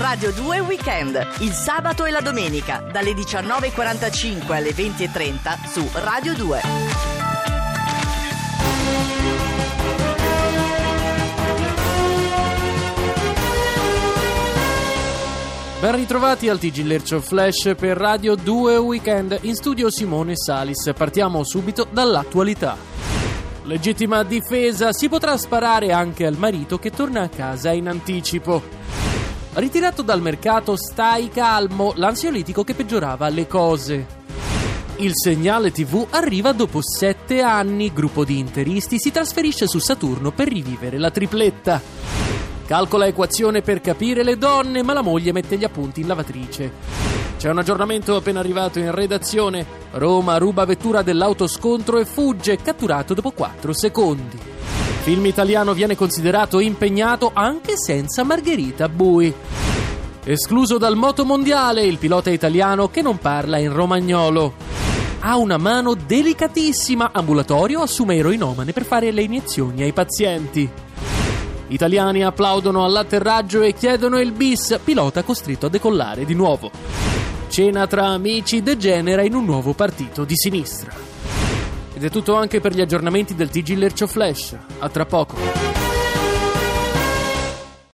Radio 2 Weekend, il sabato e la domenica, dalle 19.45 alle 20.30 su Radio 2. Ben ritrovati al TG Lercio Flash per Radio 2 Weekend. In studio Simone Salis. Partiamo subito dall'attualità. Legittima difesa, si potrà sparare anche al marito che torna a casa in anticipo. Ritirato dal mercato Stai calmo, l'ansiolitico che peggiorava le cose. Il segnale TV arriva dopo sette anni. Gruppo di interisti si trasferisce su Saturno per rivivere la tripletta. Calcola equazione per capire le donne, ma la moglie mette gli appunti in lavatrice. C'è un aggiornamento appena arrivato in redazione. Roma ruba vettura dell'autoscontro e fugge, catturato dopo 4 secondi. Film italiano viene considerato impegnato anche senza Margherita Bui. Escluso dal moto mondiale il pilota italiano che non parla in romagnolo. Ha una mano delicatissima, ambulatorio assume eroinomane per fare le iniezioni ai pazienti. Italiani applaudono all'atterraggio e chiedono il bis, pilota costretto a decollare di nuovo. Cena tra amici degenera in un nuovo partito di sinistra. Ed è tutto anche per gli aggiornamenti del TG Lercio Flash. A tra poco.